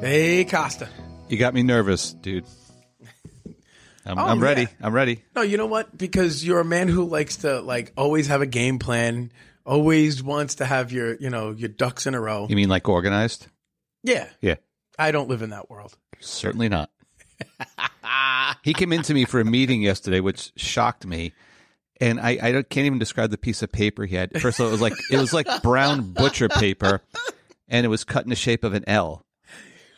Hey, Costa. You got me nervous, dude. I'm, Oh, I'm ready. yeah. I'm ready. No, you know what? Because you're a man who likes to like always have a game plan, always wants to have your, you know, your ducks in a row. You mean like organized? Yeah. Yeah, I don't live in that world. certainly not. he came into me for a meeting yesterday, which shocked me. And I, I can't even describe the piece of paper he had. First of all, it was like it was like brown butcher paper, and it was cut in the shape of an L.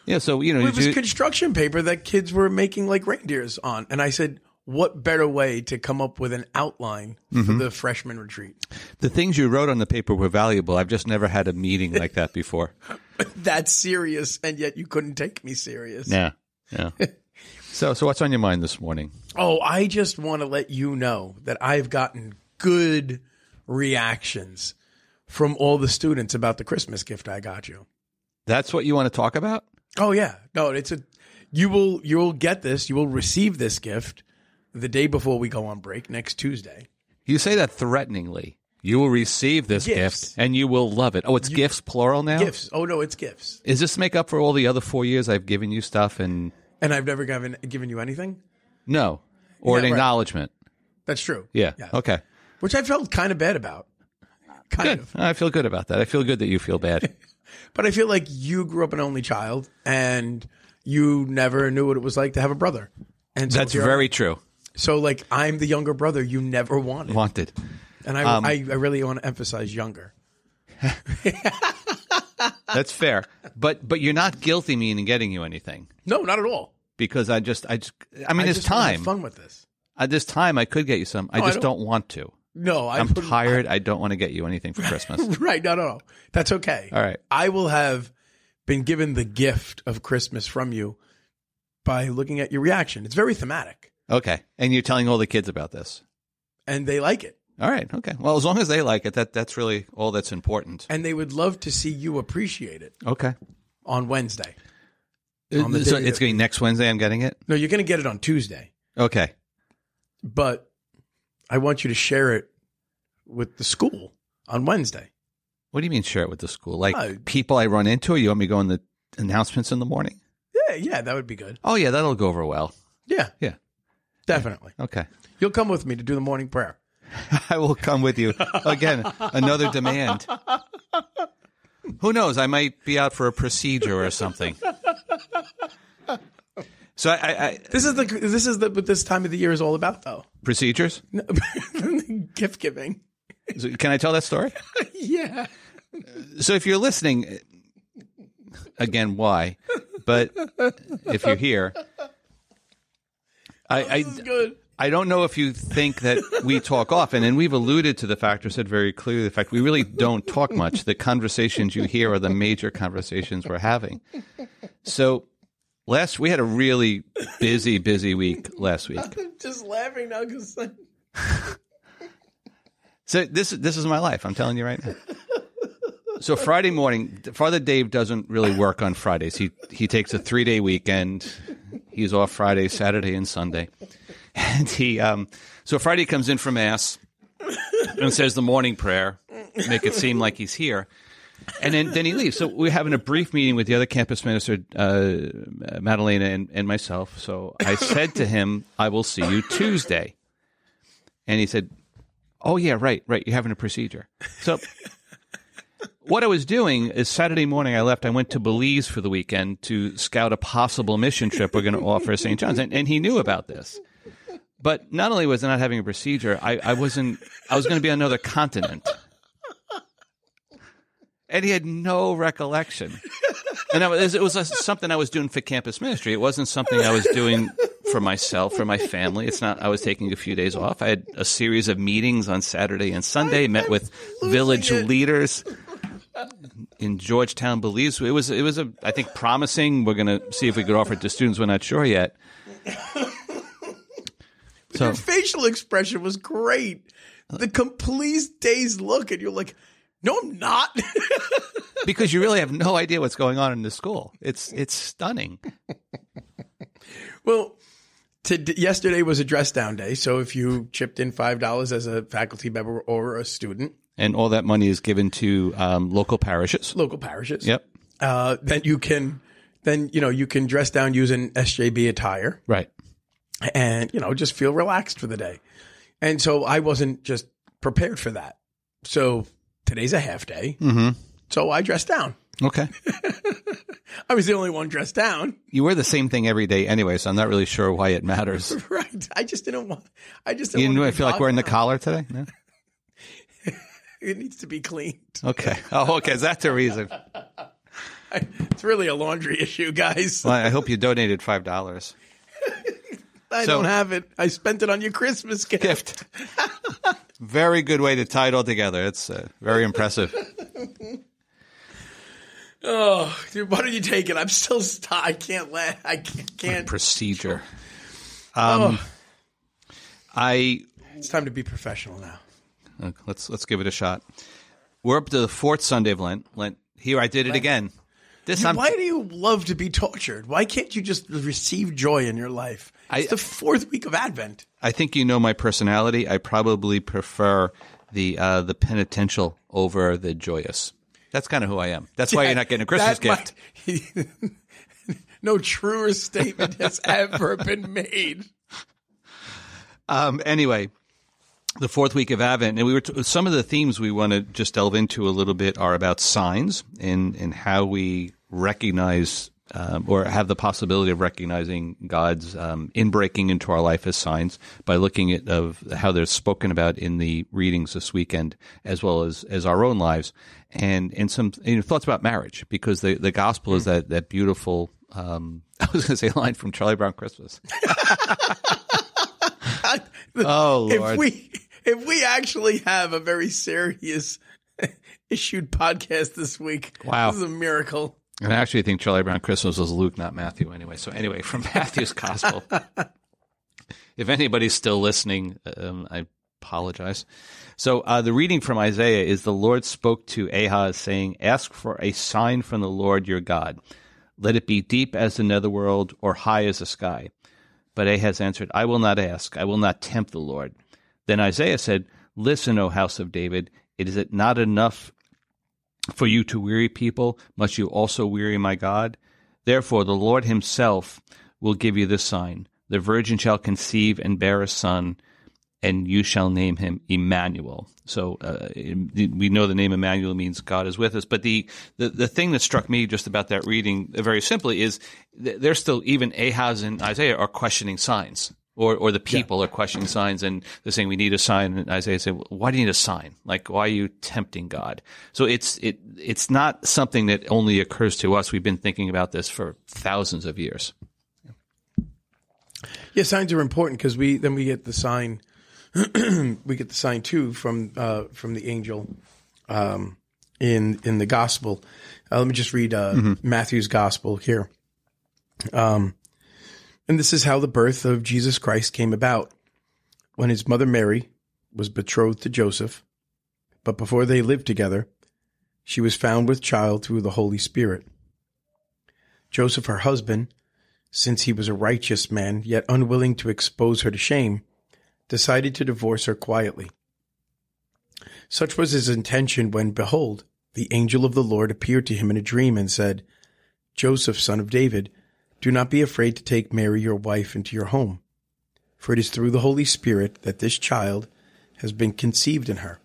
Yeah, so you know, It was you- construction paper that kids were making like reindeers on. And I said, what better way to come up with an outline for Mm-hmm. the freshman retreat? the things you wrote on the paper were valuable. I've just never had a meeting like that before. That's serious, and yet you couldn't take me serious. Yeah, yeah. So, so what's on your mind this morning? Oh, I just want to let you know that I've gotten good reactions from all the students about the Christmas gift I got you. That's what you want to talk about? Oh yeah, no, it's a you will you will get this. You will receive this gift the day before we go on break next Tuesday. You say that threateningly. You will receive this Gifts. gift and you will love it. Oh, it's gifts plural now? Gifts. Oh no, it's gifts. Is this make up for all the other four years I've given you stuff and And I've never given given you anything. no? Or Yeah, an right. acknowledgement? That's true. Yeah. Yeah. Okay. Which I felt kind of bad about. Kind Good. of. I feel good about that. I feel good that you feel bad. But I feel like you grew up an only child and you never knew what it was like to have a brother. And so That's here I- very true. So like I'm the younger brother you never wanted. Wanted. And I, Um, I, I really want to emphasize younger. That's fair. But but you're not guilty me in getting you anything No, not at all. because I just I just I mean I it's just wanna have time. fun with this. At this time I could get you some. I I just don't- don't want to. No, I I'm wouldn't- tired. I don't want to get you anything for Christmas. Right, no, no, no. That's okay. All right. I will have been given the gift of Christmas from you by looking at your reaction. It's very thematic, Okay. And you're telling all the kids about this. and they like it, All right. Okay. Well, as long as they like it, that that's really all that's important. and they would love to see you appreciate it Okay. on Wednesday. On the so day it's that- going next Wednesday. I'm getting it. No, you're going to get it on Tuesday, Okay. but I want you to share it with the school on Wednesday. What do you mean share it with the school? Like Uh, people I run into, or you want me to go in the announcements in the morning? Yeah, yeah, that would be good. Oh yeah, that'll go over well. Yeah, Yeah. Definitely. Okay. You'll come with me to do the morning prayer. I will come with you again. Another demand. Who knows? I might be out for a procedure or something. So I, I, This is the this is the what this time of the year is all about, though. procedures. Gift giving. So Can I tell that story? Yeah. So if you're listening, again, why? But if you're here, I, I, This is good. I don't know if you think that we talk often, and we've alluded to the fact or said very clearly the fact we really don't talk much. The conversations you hear are the major conversations we're having. So last we had a really busy, busy week last week. I'm just laughing now because So this this is my life. I'm telling you right now. So Friday morning, Father Dave doesn't really work on Fridays. He he takes a three day weekend. He's off Friday, Saturday, and Sunday. And he um so Friday comes in from mass and says the morning prayer, make it seem like he's here. And then, then he leaves. So we're having a brief meeting with the other campus minister, uh, Madalena, and, and myself. So I said to him, I will see you Tuesday. And he said, Oh yeah, right, right. You're having a procedure. So what I was doing is Saturday morning I left. I went to Belize for the weekend to scout a possible mission trip we're going to offer St. John's, and, and he knew about this. But not only was I not having a procedure, I, I wasn't. I was going to be on another continent, and he had no recollection. And I was, it was something I was doing for campus ministry. It wasn't something I was doing for myself, for my family. It's not. I was taking a few days off. I had a series of meetings on Saturday and Sunday. Met with village it. leaders in Georgetown, Belize. It was. It was a. I think promising. We're going to see if we could offer it to students. We're not sure yet. So your facial expression was great. The complete dazed look, and you're like, No, I'm not. because you really have no idea what's going on in the school. It's it's stunning. well, to, yesterday was a dress down day, so if you chipped in five dollars as a faculty member or a student, and all that money is given to um, local parishes, local parishes. Yep. Uh, then you can, then you know you can dress down using SJB attire, right? And you know just feel relaxed for the day. And so I wasn't just prepared for that. So today's a half day. Mm-hmm. So I dressed down. Okay. I was the only one dressed down. You wear the same thing every day anyway, so I'm not really sure why it matters. right. I just didn't want. I just didn't. You didn't feel like wearing the collar today. No? it needs to be cleaned. Okay. Oh, okay. Is that the reason? It's really a laundry issue, guys. Well, I hope you donated five dollars. I so, don't have it. I spent it on your Christmas gift. gift. very good way to tie it all together. It's uh, very impressive. oh, dude, why don't you take it? I'm still st- I can't let. I can't. can't. Procedure. Um, oh. I. It's time to be professional now. Let's let's give it a shot. We're up to the fourth Sunday of Lent. Lent. Here, I did it Lent. again. This you, why do you love to be tortured? Why can't you just receive joy in your life? It's I, the fourth week of Advent. I think you know my personality. I probably prefer the uh, the penitential over the joyous. That's kind of who I am. That's why you're not getting a Christmas gift. Might, no truer statement has ever been made. Um, anyway, the fourth week of Advent, and we were t- some of the themes we want to just delve into a little bit are about signs and and how we recognize um, or have the possibility of recognizing God's um, inbreaking into our life as signs by looking at of how they're spoken about in the readings this weekend, as well as as our own lives, and and some you know, thoughts about marriage because the the gospel is that that beautiful. Um, I was going to say a line from Charlie Brown Christmas. oh Lord! If we if we actually have a very serious issued podcast this week, wow, this is a miracle. And I actually think Charlie Brown Christmas was Luke, not Matthew, anyway. So anyway, from Matthew's Gospel. if anybody's still listening, um, I apologize. So uh, the reading from Isaiah is the Lord spoke to Ahaz, saying, "Ask for a sign from the Lord your God. Let it be deep as the netherworld or high as the sky." But Ahaz answered, "I will not ask. I will not tempt the Lord." Then Isaiah said, "Listen, O house of David. Is it not enough for you to weary people, must you also weary my God? Therefore, the Lord himself will give you this sign. The virgin shall conceive and bear a son, and you shall name him Emmanuel. So uh, we know the name Emmanuel means God is with us. But the, the, the thing that struck me just about that reading, very simply, is they're still, even Ahaz and Isaiah are questioning signs or or the people yeah. are questioning signs and they're saying we need a sign. And Isaiah said why do you need a sign? Like why are you tempting God? So it's it it's not something that only occurs to us. We've been thinking about this for thousands of years. Yeah signs are important because we then we get the sign we get the sign too from uh, from the angel um, in in the gospel. Uh, let me just read uh, mm-hmm. Matthew's gospel here. Um, and this is how the birth of Jesus Christ came about. When his mother Mary was betrothed to Joseph, but before they lived together, she was found with child through the Holy Spirit. Joseph, her husband, since he was a righteous man, yet unwilling to expose her to shame, decided to divorce her quietly. Such was his intention when, behold, the angel of the Lord appeared to him in a dream and said, Joseph, son of David, do not be afraid to take Mary, your wife, into your home, for it is through the Holy Spirit that this child has been conceived in her.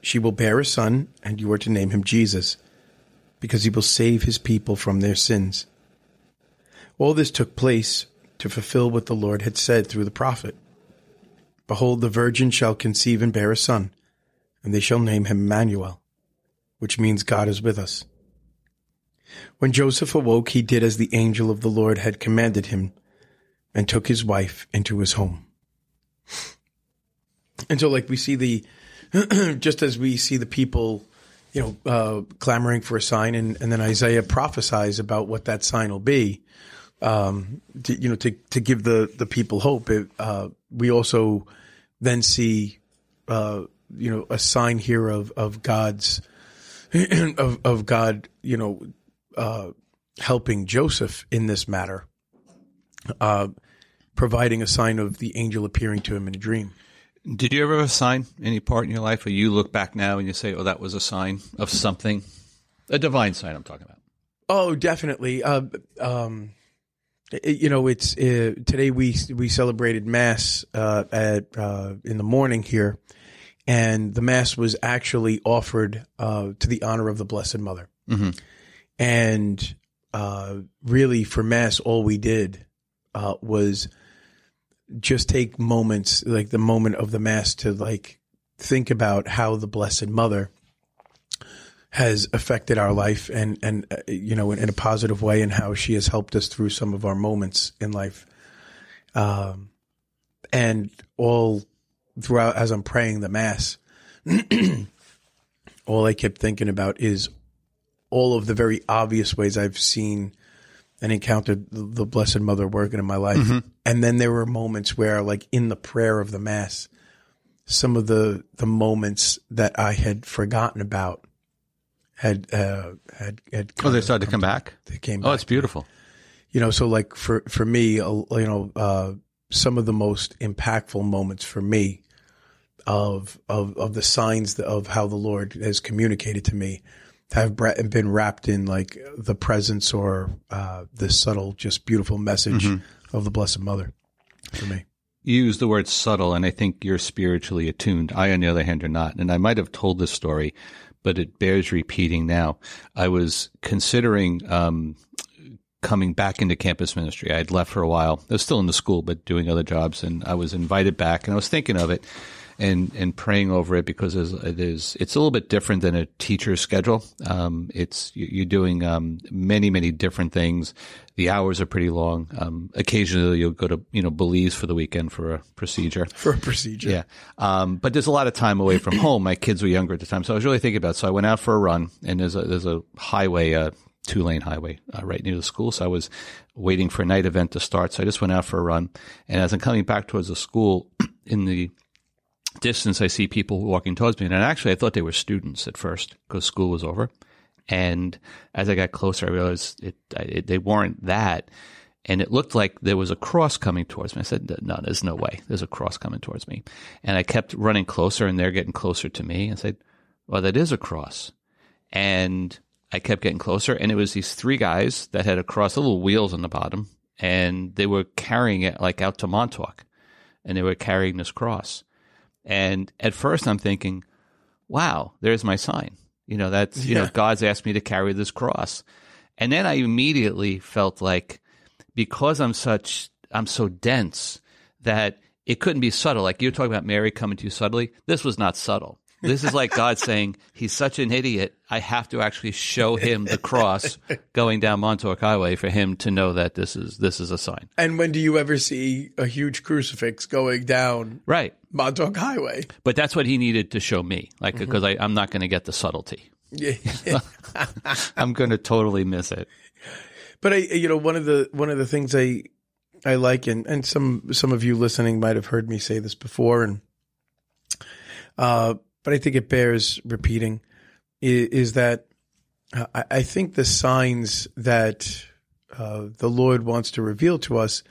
She will bear a son, and you are to name him Jesus, because he will save his people from their sins. All this took place to fulfill what the Lord had said through the prophet. Behold, the virgin shall conceive and bear a son, and they shall name him Emmanuel, which means God is with us. When Joseph awoke, he did as the angel of the Lord had commanded him and took his wife into his home. And so, like, we see the, just as we see the people, you know, uh, clamoring for a sign, and, and then Isaiah prophesies about what that sign will be, um, to, you know, to, to give the, the people hope. It, uh, we also then see, uh, you know a sign here of of God's of of God you know uh, helping Joseph in this matter, uh, providing a sign of the angel appearing to him in a dream. Did you ever have a sign any part in your life where you look back now and you say, "Oh, that was a sign of something," a divine sign? I'm talking about. Oh, definitely. Uh, um, it- you know, it's uh, today we we celebrated mass uh, at uh, in the morning here, and the mass was actually offered uh, to the honor of the Blessed Mother. Mhm. And uh, really, for mass, all we did uh, was just take moments, like the moment of the mass, to like think about how the Blessed Mother has affected our life and and uh, you know in, in a positive way and how she has helped us through some of our moments in life. Um and all throughout as I'm praying the mass all I kept thinking about is all of the very obvious ways I've seen and encountered the, the blessed mother working in my life and then there were moments where like in the prayer of the mass some of the the moments that I had forgotten about had uh, had had Oh, they started to come back. they came Oh, back. it's beautiful. you know so like for for me uh, you know uh, some of the most impactful moments for me of of of the signs of how the Lord has communicated to me have been wrapped in like the presence or uh, the subtle just beautiful message of the Blessed Mother for me. You use the word subtle, and I think you're spiritually attuned. I, on the other hand, are not. And I might have told this story, but it bears repeating now. I was considering um, coming back into campus ministry. I had left for a while. I was still in the school, but doing other jobs, and I was invited back, and I was thinking of it. And, and praying over it because it's, it is it's a little bit different than a teacher's schedule. Um, it's you- you're doing um, many many different things. The hours are pretty long. Um, occasionally you'll go to you know Belize for the weekend for a procedure. For a procedure, Yeah. Um, but there's a lot of time away from home. My kids were younger at the time. So I was really thinking about it. So I went out for a run and there's a, there's a highway, uh, two lane highway, uh, right near the school. So I was waiting for a night event to start. So I just went out for a run. And as I'm coming back towards the school in the distance, I see people walking towards me. And actually, I thought they were students at first because school was over. And as I got closer, I realized it, it, they weren't that. And it looked like there was a cross coming towards me. I said, no, there's no way. There's a cross coming towards me. And I kept running closer and they're getting closer to me. I said, well, that is a cross. And I kept getting closer and it was these three guys that had a cross, little wheels on the bottom, and they were carrying it like out to Montauk and they were carrying this cross. And at first I'm thinking, wow, there's my sign. You know, that's, you know, God's asked me to carry this cross. And then I immediately felt like because I'm such, I'm so dense that it couldn't be subtle. Like you're talking about Mary coming to you subtly. This was not subtle. This is like God saying, he's such an idiot. I have to actually show him the cross going down Montauk Highway for him to know that this is, this is a sign. And when do you ever see a huge crucifix going down Right. Montauk Highway? But that's what he needed to show me, like, because I, I'm not going to get the subtlety. Yeah. I'm going to totally miss it. But I, you know, one of the one of the things I I like, and and some some of you listening might have heard me say this before, and uh, but I think it bears repeating, is, that I, I think the signs that uh, the Lord wants to reveal to us,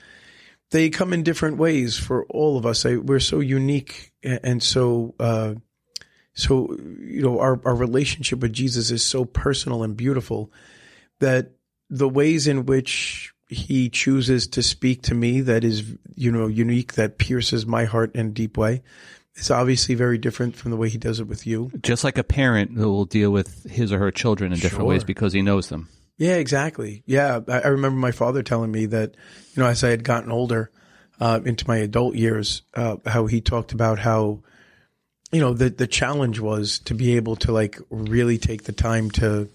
they come in different ways for all of us. I, we're so unique and, and so. Uh, so you know our, our relationship with jesus is so personal and beautiful that the ways in which he chooses to speak to me that is you know unique that pierces my heart in a deep way is obviously very different from the way he does it with you Just like a parent who will deal with his or her children in different ways because he knows them. yeah exactly yeah i, I remember my father telling me that you know as i had gotten older uh, into my adult years uh, how he talked about how you know the the challenge was to be able to like really take the time to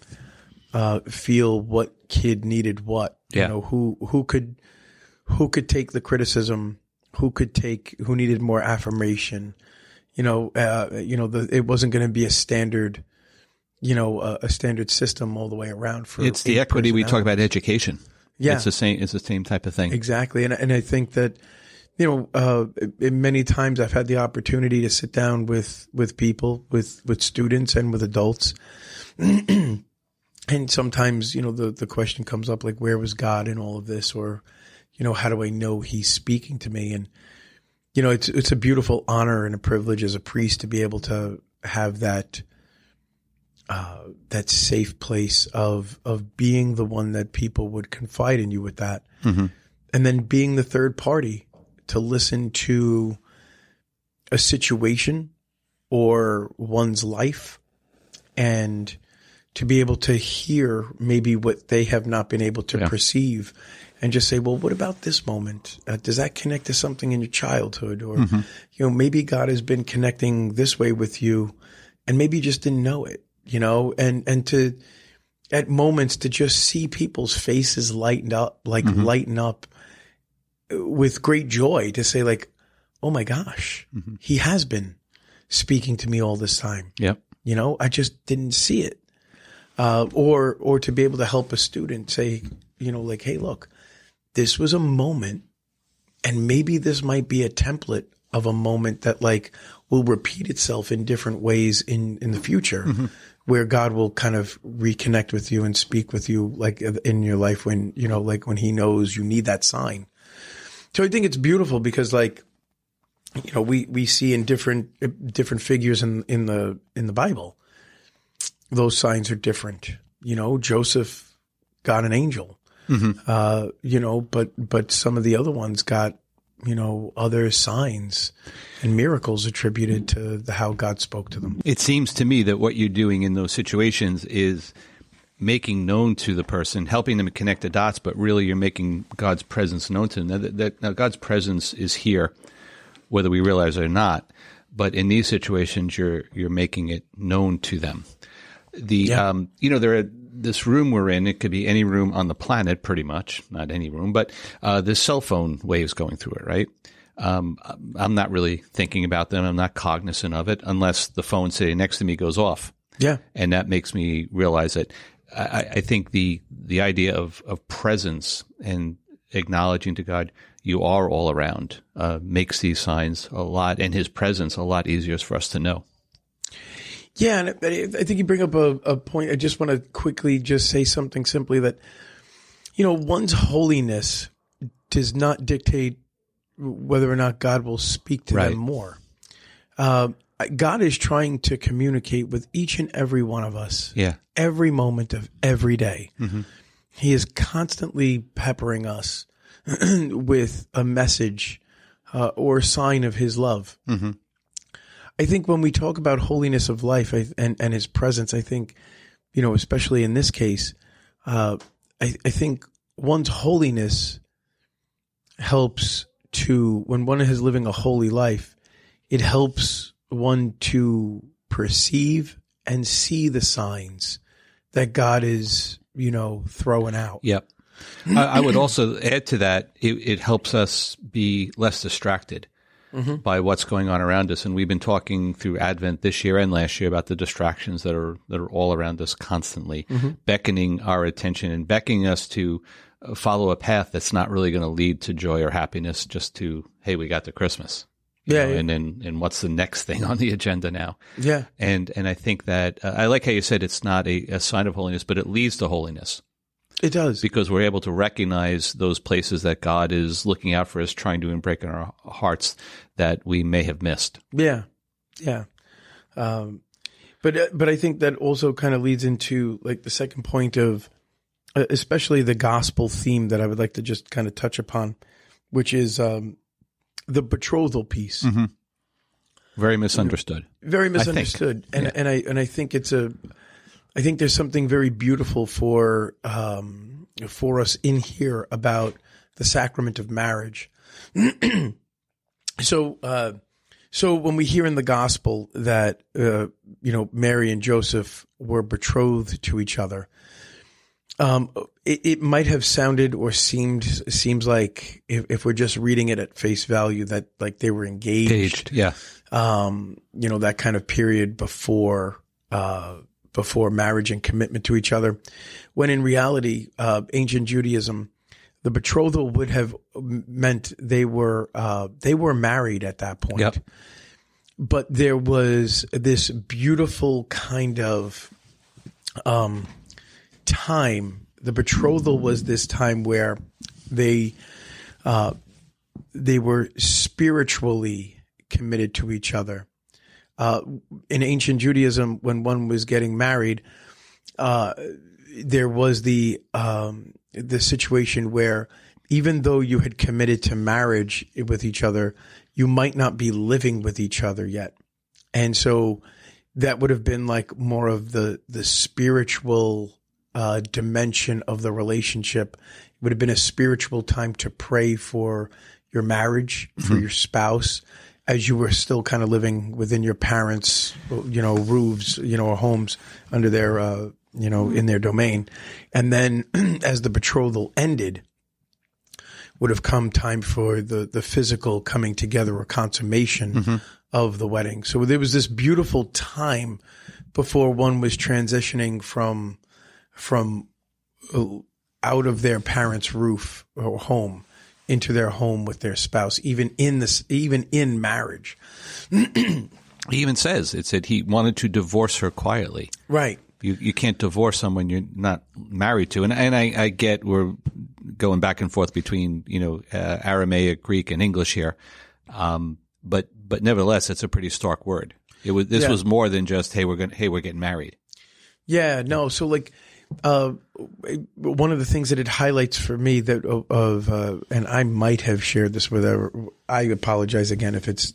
uh, feel what kid needed what Yeah. you know who who could who could take the criticism who could take who needed more affirmation you know uh, you know the, it wasn't going to be a standard you know a, a standard system all the way around for It's the equity we talk about education. Yeah. It's the same, it's the same type of thing. Exactly, and and I think that you know, uh, many times I've had the opportunity to sit down with with people, with with students and with adults, and sometimes you know the the question comes up like, where was God in all of this, or you know, how do I know He's speaking to me? And you know, it's it's a beautiful honor and a privilege as a priest to be able to have that uh, that safe place of of being the one that people would confide in you with that, mm-hmm. and then being the third party to listen to a situation or one's life and to be able to hear maybe what they have not been able to yeah. perceive and just say, well, what about this moment? Uh, does that connect to something in your childhood? Or, mm-hmm. you know, maybe God has been connecting this way with you and maybe you just didn't know it you know, and, and to, at moments to just see people's faces lighten up, like mm-hmm. lighten up with great joy to say like, oh my gosh, mm-hmm. he has been speaking to me all this time. Yep. You know, I just didn't see it. Uh, or, or to be able to help a student say, you know, like, Hey, look, this was a moment and maybe this might be a template of a moment that like will repeat itself in different ways in, in the future. Mm-hmm where God will kind of reconnect with you and speak with you like in your life when, you know, like when he knows you need that sign. So I think it's beautiful because like, you know, we, we see in different, different figures in, in the, in the Bible, those signs are different. You know, Joseph got an angel, mm-hmm. uh, you know, but, but some of the other ones got you know, other signs and miracles attributed to the, how God spoke to them. It seems to me that what you're doing in those situations is making known to the person, helping them connect the dots, but really you're making God's presence known to them. Now, that, now God's presence is here, whether we realize it or not. But in these situations, you're you're making it known to them. The yeah. um, you know there are this room we're in, it could be any room on the planet, pretty much, not any room, but uh, there's cell phone waves going through it, right? Um, I'm not really thinking about them. I'm not cognizant of it unless the phone sitting next to me goes off. Yeah, and that makes me realize that I, I think the the idea of of presence and acknowledging to God you are all around uh, makes these signs a lot and His presence a lot easier for us to know. Yeah, and I think you bring up a, a point. I just want to quickly just say something simply that, you know, one's holiness does not dictate whether or not God will speak to right. them more. Uh, God is trying to communicate with each and every one of us. Yeah. Every moment of every day. Mm-hmm. He is constantly peppering us with a message uh, or a sign of his love. Mm-hmm. I think when we talk about holiness of life and, and his presence, I think, you know, especially in this case, uh, I, I think one's holiness helps to, when one is living a holy life, it helps one to perceive and see the signs that God is, you know, throwing out. Yep. I, I would also add to that, it, it helps us be less distracted mm-hmm. by what's going on around us. And we've been talking through Advent this year and last year about the distractions that are that are all around us constantly, mm-hmm. beckoning our attention and beckoning us to uh, follow a path that's not really going to lead to joy or happiness. Just to hey, we got to Christmas. Yeah, know, yeah, and then and what's the next thing on the agenda now? Yeah, and and I think that uh, I like how you said it's not a, a sign of holiness, but it leads to holiness. It does. Because we're able to recognize those places that God is looking out for us, trying to break in our hearts that we may have missed. Yeah. Yeah. Um, but, uh, but I think that also kind of leads into like the second point of, uh, especially the gospel theme that I would like to just kind of touch upon, which is, um, the betrothal piece. Mm-hmm. Very misunderstood. Very misunderstood. And, yeah. and I, and I think it's a, I think there's something very beautiful for um, for us in here about the sacrament of marriage. so, uh, so when we hear in the gospel that uh, you know Mary and Joseph were betrothed to each other, um, it, it, might have sounded or seemed seems like if, if, we're just reading it at face value that like they were engaged. Engaged, yeah. Um, you know that kind of period before uh, before marriage and commitment to each other, when in reality, uh, ancient Judaism, the betrothal would have meant they were uh, they were married at that point. Yep. But there was this beautiful kind of um, time. The betrothal was this time where they uh, they were spiritually committed to each other. Uh, in ancient Judaism, when one was getting married, uh, there was the um, the situation where even though you had committed to marriage with each other, you might not be living with each other yet, and so that would have been like more of the the spiritual uh, dimension of the relationship. It would have been a spiritual time to pray for your marriage, for your spouse, as you were still kind of living within your parents, you know, roofs, you know, or homes under their, uh, you know, in their domain. And then as the betrothal ended, would have come time for the, the physical coming together or consummation of the wedding. So there was this beautiful time before one was transitioning from, from uh, out of their parents' roof or home into their home with their spouse, even in this, even in marriage. He even says it said he wanted to divorce her quietly. Right. You you can't divorce someone you're not married to, and and I, I get we're going back and forth between you know uh, Aramaic, Greek, and English here, um, but but nevertheless, it's a pretty stark word. It was this Yeah. was more than just hey we're going hey we're getting married. Yeah, no. So like, uh, one of the things that it highlights for me that of, uh, and I might have shared this with her. I apologize again if it's,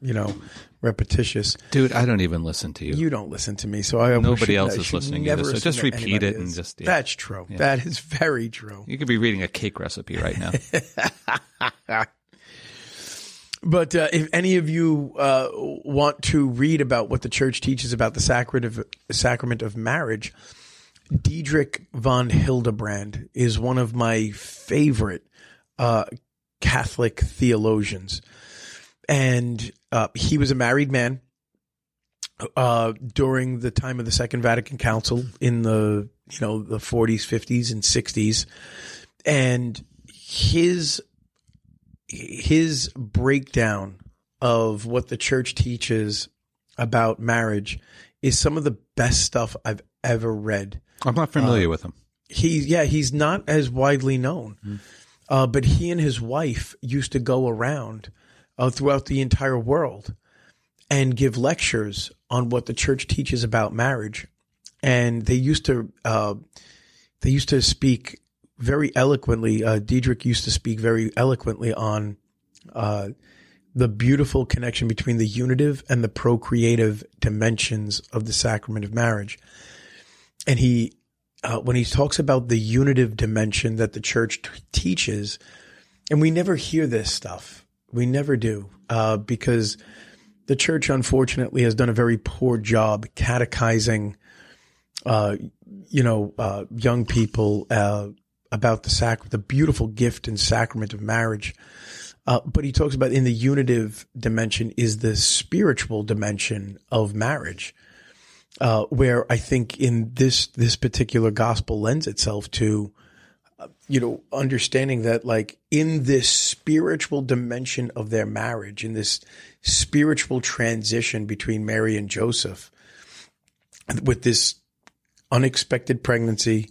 you know, repetitious. Dude, I don't even listen to you. You don't listen to me, so I Nobody else is listening either, so just repeat it and just- yeah. That's true. That is very true. You could be reading a cake recipe right now. But uh, if any of you uh, want to read about what the church teaches about the sacrament of sacrament of marriage, Dietrich von Hildebrand is one of my favorite uh, Catholic theologians, and uh, he was a married man uh, during the time of the Second Vatican Council in the you know the 40s, 50s, and 60s, and his his breakdown of what the church teaches about marriage is some of the best stuff I've ever read. I'm not familiar with him. He's yeah, he's not as widely known, uh, but he and his wife used to go around uh, throughout the entire world and give lectures on what the church teaches about marriage, and they used to uh, they used to speak very eloquently. Uh, Dietrich used to speak very eloquently on uh, the beautiful connection between the unitive and the procreative dimensions of the sacrament of marriage. And he, uh, when he talks about the unitive dimension that the church t- teaches, and we never hear this stuff, we never do, uh, because the church unfortunately has done a very poor job catechizing, uh, you know, uh, young people uh, about the sac- the beautiful gift and sacrament of marriage. Uh, but he talks about in the unitive dimension is the spiritual dimension of marriage, uh, where I think in this this particular gospel lends itself to, uh, you know, understanding that like in this spiritual dimension of their marriage, in this spiritual transition between Mary and Joseph, with this unexpected pregnancy,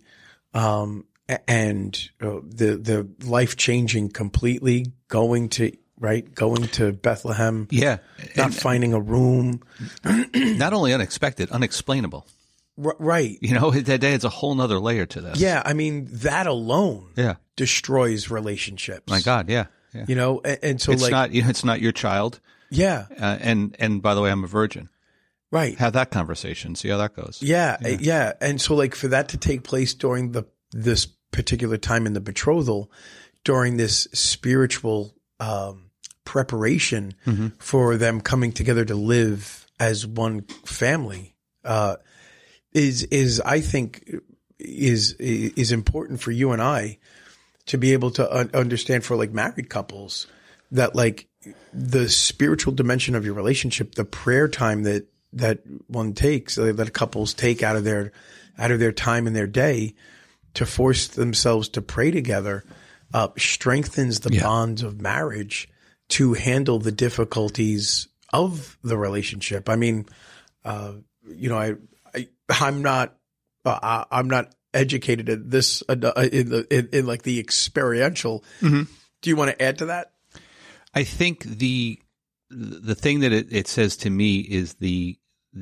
um, and uh, the the life changing completely, going to right, going to Bethlehem, Yeah, not finding a room, not only unexpected, unexplainable. R- right? You know, that day adds a whole nother layer to this. Yeah, I mean that alone yeah. destroys relationships. My God, yeah, yeah. you know, and, and so It's like, not you know, it's not your child. yeah, Uh, and and by the way, I'm a virgin. right, Have that conversation. See how that goes. yeah, yeah, and so like for that to take place during the this particular time in the betrothal, during this spiritual um, preparation for them coming together to live as one family, uh, is is I think is is important for you and I to be able to un- understand for like married couples that like the spiritual dimension of your relationship, the prayer time that that one takes, uh, that couples take out of their out of their time in their day to force themselves to pray together, uh, strengthens the Yeah. bonds of marriage to handle the difficulties of the relationship. I mean, uh, you know, I, I I'm not uh, I- I'm not educated at this uh, in the in, in like the experiential. Mm-hmm. Do you want to add to that? I think the the thing that it, it says to me is the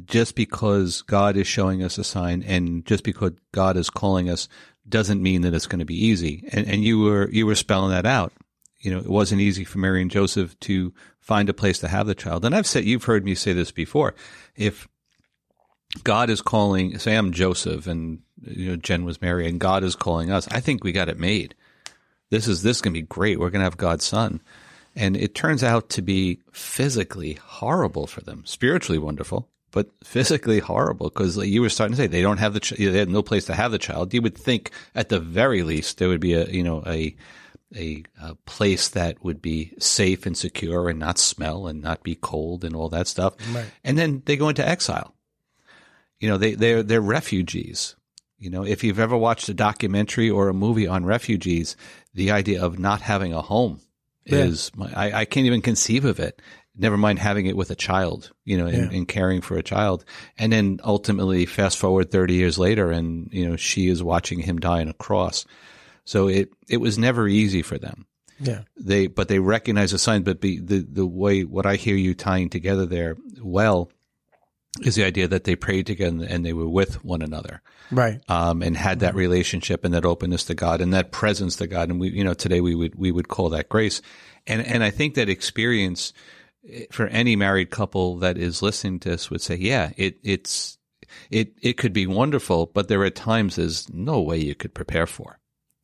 just because God is showing us a sign and just because God is calling us doesn't mean that it's going to be easy. And and you were you were spelling that out. You know, it wasn't easy for Mary and Joseph to find a place to have the child. And I've said you've heard me say this before. If God is calling, say I'm Joseph and you know Jen was Mary, and God is calling us. I think we got it made. This is this to be great. We're going to have God's son, and it turns out to be physically horrible for them. Spiritually wonderful, but physically horrible because like you were starting to say they don't have the ch- they had no place to have the child. You would think at the very least there would be a you know a a, a place that would be safe and secure and not smell and not be cold and all that stuff. Right. And then they go into exile. You know, they they're they're refugees. You know, if you've ever watched a documentary or a movie on refugees, the idea of not having a home Yeah. is I, I can't even conceive of it. Never mind having it with a child, you know, and, Yeah. and caring for a child. And then ultimately fast forward 30 years later and, you know, she is watching him die on a cross. So it, it was never easy for them Yeah. they but they recognize the signs but be, the the way what i hear you tying together there well is the idea that they prayed together and they were with one another Right. um, and had that relationship and that openness to god and that presence to god and we you know today we would we would call that grace and and i think that experience for any married couple that is listening to this would say yeah it it's it it could be wonderful but there are times there's no way you could prepare for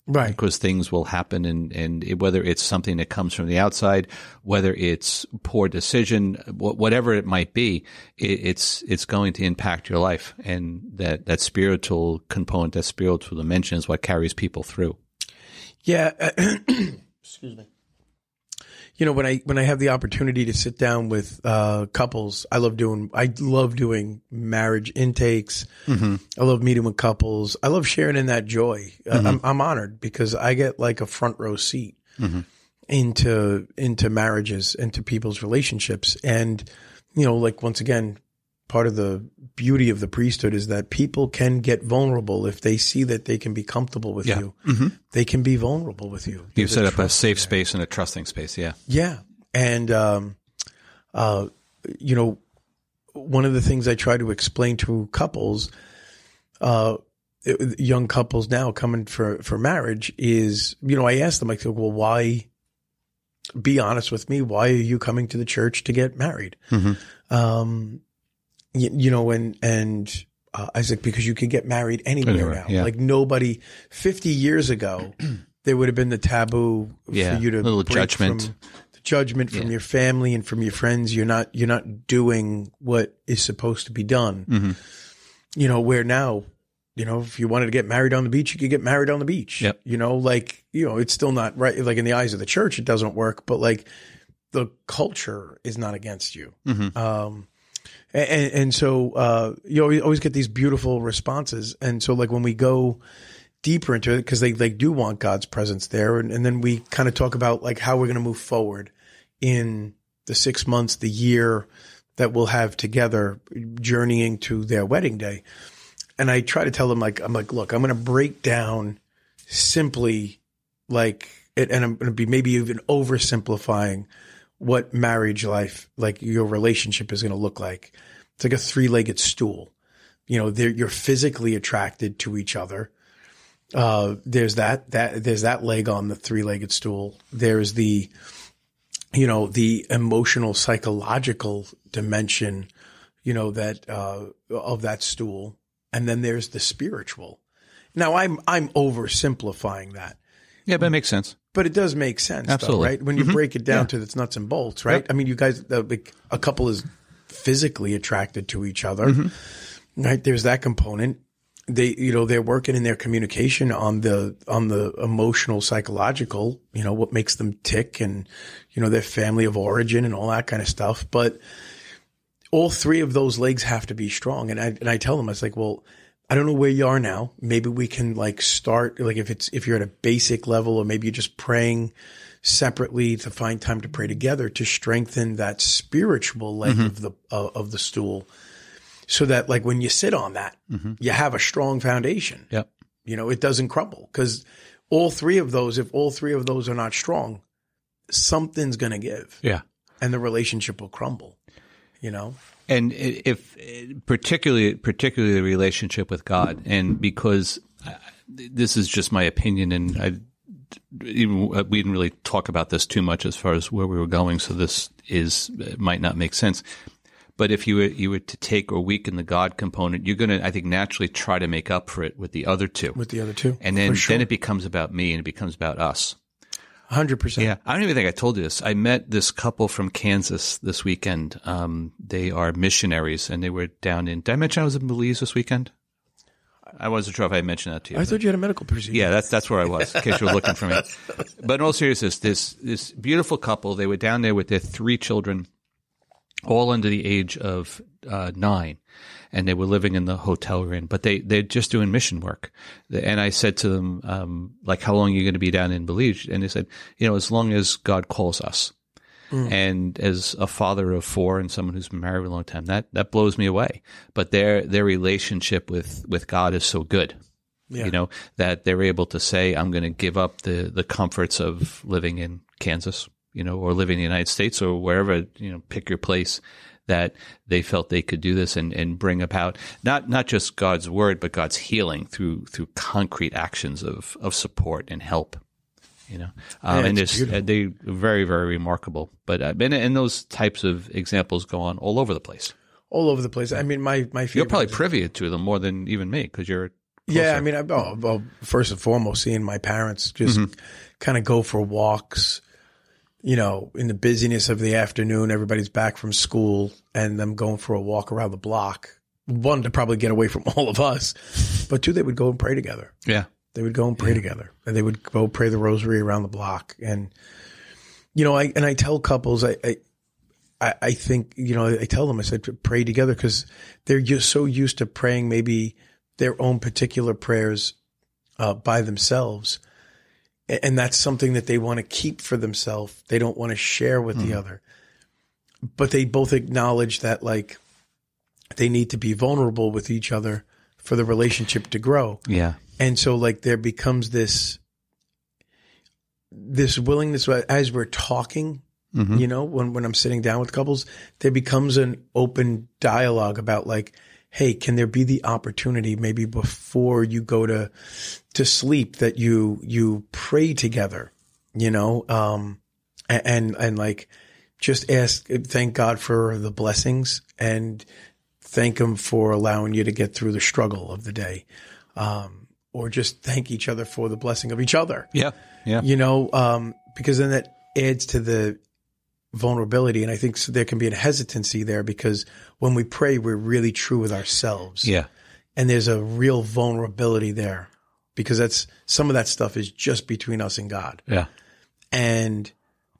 Right. because things will happen and, and it, whether it's something that comes from the outside, whether it's poor decision, wh- whatever it might be, it, it's, it's going to impact your life. And that, that spiritual component, that spiritual dimension is what carries people through. Yeah. Excuse me. You know, when I when I have the opportunity to sit down with uh, couples, I love doing I love doing marriage intakes. I love meeting with couples. I love sharing in that joy. Uh, I'm, I'm honored because I get like a front row seat into into marriages, into people's relationships, and you know, like once again, part of the beauty of the priesthood is that people can get vulnerable if they see that they can be comfortable with Yeah. you. They can be vulnerable with you. You've set up a safe there. space and a trusting space. Yeah. Yeah. And, um, uh, you know, one of the things I try to explain to couples, uh, young couples now coming for, for marriage is, you know, I ask them, I go, well, why, be honest with me. Why are you coming to the church to get married? Mhm. Um, you, you know, and, and, uh, I said, because you can get married anywhere, Anywhere, now. yeah. Like nobody, 50 years ago, there would have been the taboo Yeah, for you to little judgment. from the judgment from Yeah. your family and from your friends. You're not you're not doing what is supposed to be done. Mhm. You know, where now, you know, if you wanted to get married on the beach, you could get married on the beach. Yep. You know, like you know, it's still not right. Like in the eyes of the church, it doesn't work. But like the culture is not against you. Mhm. Um, and, and so uh, you always, get these beautiful responses. And so, like when we go deeper into it, because they they do want God's presence there, and, and then we kind of talk about like how we're going to move forward in the six months, the year that we'll have together, journeying to their wedding day. And I try to tell them like I'm like, look, I'm going to break down simply like, and I'm going to be maybe even oversimplifying what marriage life, like your relationship is going to look like. It's like a three legged stool. You know, you're physically attracted to each other. Uh, there's that, that, there's that leg on the three legged stool. There's the, you know, the emotional, psychological dimension, you know, that, uh, of that stool. And then there's the spiritual. Now I'm, I'm oversimplifying that Yeah, but it makes sense. But it does make sense, Absolutely. though, right? When you mm-hmm. break it down to its nuts and bolts, right? I mean, you guys, a couple is physically attracted to each other, mm-hmm. right? There's that component. They, you know, they're working in their communication on the on the emotional, psychological, you know, what makes them tick, and you know, their family of origin and all that kind of stuff. But all three of those legs have to be strong. And I and I tell them, I was like, well, I don't know where you are now. Maybe we can like start like if it's if you're at a basic level or maybe you're just praying separately to find time to pray together to strengthen that spiritual leg of the uh, of the stool so that like when you sit on that you have a strong foundation. Yep. You know, it doesn't crumble cuz all three of those if all three of those are not strong something's going to give Yeah. and the relationship will crumble. You know? And if particularly particularly the relationship with God, and because uh, this is just my opinion, and I even uh, we didn't really talk about this too much as far as where we were going, so this is might not make sense. But if you were, you were to take or weaken the God component, you're going to, I think, naturally try to make up for it with the other two, With the other two. and then sure. then it becomes about me and it becomes about us. 100%. Yeah, I don't even think I told you this. I met this couple from Kansas this weekend. Um, they are missionaries, and they were down in. Did I mention I was in Belize this weekend? I wasn't sure if I mentioned that to you. I thought you had a medical procedure. Yeah, that's that's where I was. In case you were looking for me. But in all seriousness, this this beautiful couple, they were down there with their three children, all under the age of uh, nine, and they were living in the hotel we're in. But they they're just doing mission work. And I said to them, um, like, how long are you going to be down in Belize? And they said, you know, as long as God calls us. And as a father of four and someone who's been married a long time, that that blows me away. But their their relationship with with God is so good Yeah. you know that they're able to say i'm going to give up the the comforts of living in kansas you know or living in the united states or wherever you know pick your place that they felt they could do this and, and bring about not not just god's word but god's healing through through concrete actions of of support and help you know? Um, Yeah, and there's, uh, they very very remarkable. But uh, and, and those types of examples go on all over the place. All over the place. I mean, my, my you're probably privy to them more than even me because you're Yeah, I mean, I, oh, well, first and foremost, seeing my parents just Mm-hmm. kind of go for walks, you know, in the busyness of the afternoon, everybody's back from school and them going for a walk around the block. One, to probably get away from all of us, but two, they would go and pray together. yeah They would go and pray together and they would go pray the rosary around the block. And, you know, I, and I tell couples, I, I, I I think, you know, I tell them, I said, to pray together because they're just so used to praying maybe their own particular prayers uh, by themselves. And that's something that they want to keep for themselves. They don't want to share with the mm-hmm. other. But they both acknowledge that, like, they need to be vulnerable with each other for the relationship to grow. yeah And so like there becomes this this willingness uh, as we're talking, mm-hmm. you know, when when I'm sitting down with couples, there becomes an open dialogue about like, hey, can there be the opportunity maybe before you go to to sleep that you you pray together, you know, um and and like just ask thank God for the blessings and thank him for allowing you to get through the struggle of the day. Um, or just thank each other for the blessing of each other. yeah yeah. You know, um, because then that adds to the vulnerability, and I think so there can be a hesitancy there because when we pray, we're really true with ourselves, yeah. And there's a real vulnerability there because that's some of that stuff is just between us and God, yeah. And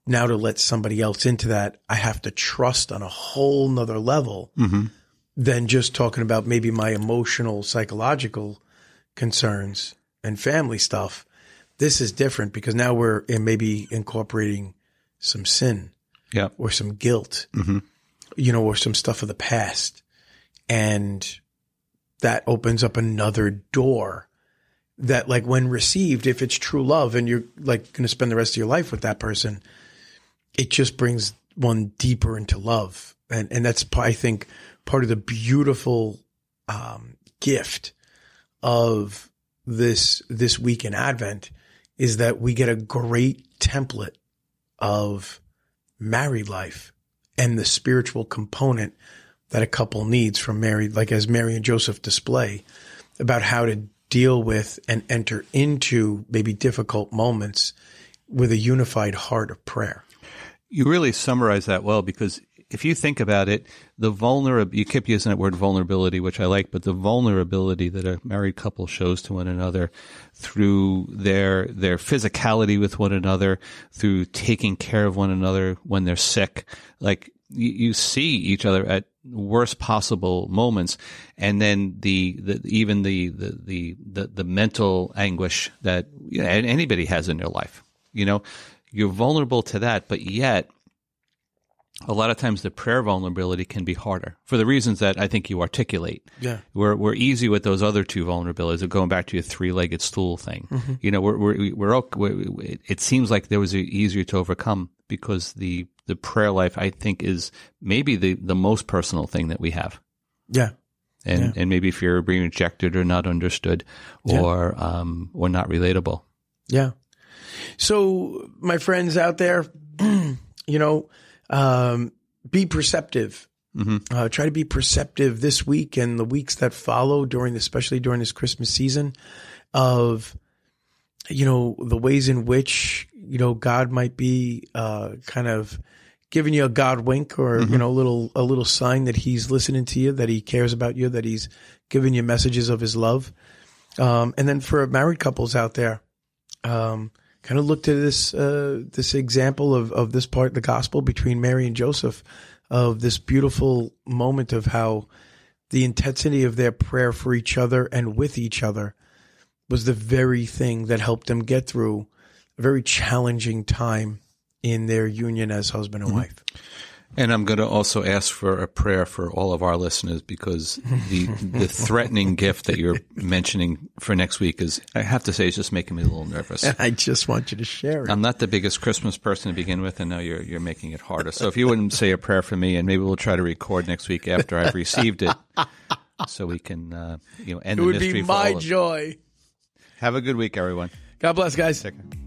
now to let somebody else into that, I have to trust on a whole nother level mm-hmm. than just talking about maybe my emotional, psychological concerns and family stuff. This is different because now we're in maybe incorporating some sin yeah or some guilt, you know, or some stuff of the past. And that opens up another door that like when received, if it's true love and you're like going to spend the rest of your life with that person, it just brings one deeper into love. And, and that's, I think, part of the beautiful, um, gift of this, this week in Advent is that we get a great template of married life and the spiritual component that a couple needs from married, like as Mary and Joseph display about how to deal with and enter into maybe difficult moments with a unified heart of prayer. You really summarize that well because if you think about it, the vulnerability, you kept using that word vulnerability, which I like, but the vulnerability that a married couple shows to one another through their, their physicality with one another, through taking care of one another when they're sick, like you, you see each other at worst possible moments, and then the, the even the, the the the the mental anguish that you know, anybody has in their life. You know, you're vulnerable to that, but yet a lot of times the prayer vulnerability can be harder for the reasons that I think you articulate. Yeah. We're, we're easy with those other two vulnerabilities of going back to your three legged stool thing. Mm-hmm. You know, we're, we're, we're, we're, it seems like there was a, easier to overcome because the, the prayer life, I think, is maybe the, the most personal thing that we have. Yeah. And, Yeah. and maybe fear of being rejected or not understood or, um, or not relatable. Yeah. So, my friends out there, you know, um, be perceptive. Uh, try to be perceptive this week and the weeks that follow during, especially during this Christmas season, of you know the ways in which you know God might be uh, kind of giving you a God wink or you know a little a little sign that He's listening to you, that He cares about you, that He's giving you messages of His love. Um, and then for married couples out there, um, kind of look to this uh, this example of of this part of the gospel between Mary and Joseph, of this beautiful moment of how the intensity of their prayer for each other and with each other was the very thing that helped them get through a very challenging time in their union as husband and wife. And I'm going to also ask for a prayer for all of our listeners because the the threatening gift that you're mentioning for next week is, I have to say, is just making me a little nervous. And I just want you to share it. I'm not the biggest Christmas person to begin with, and now you're you're making it harder. So if you wouldn't say a prayer for me, and maybe we'll try to record next week after I've received it, so we can uh, you know end it the would mystery be my joy. Have a good week, everyone. God bless, guys. Take care.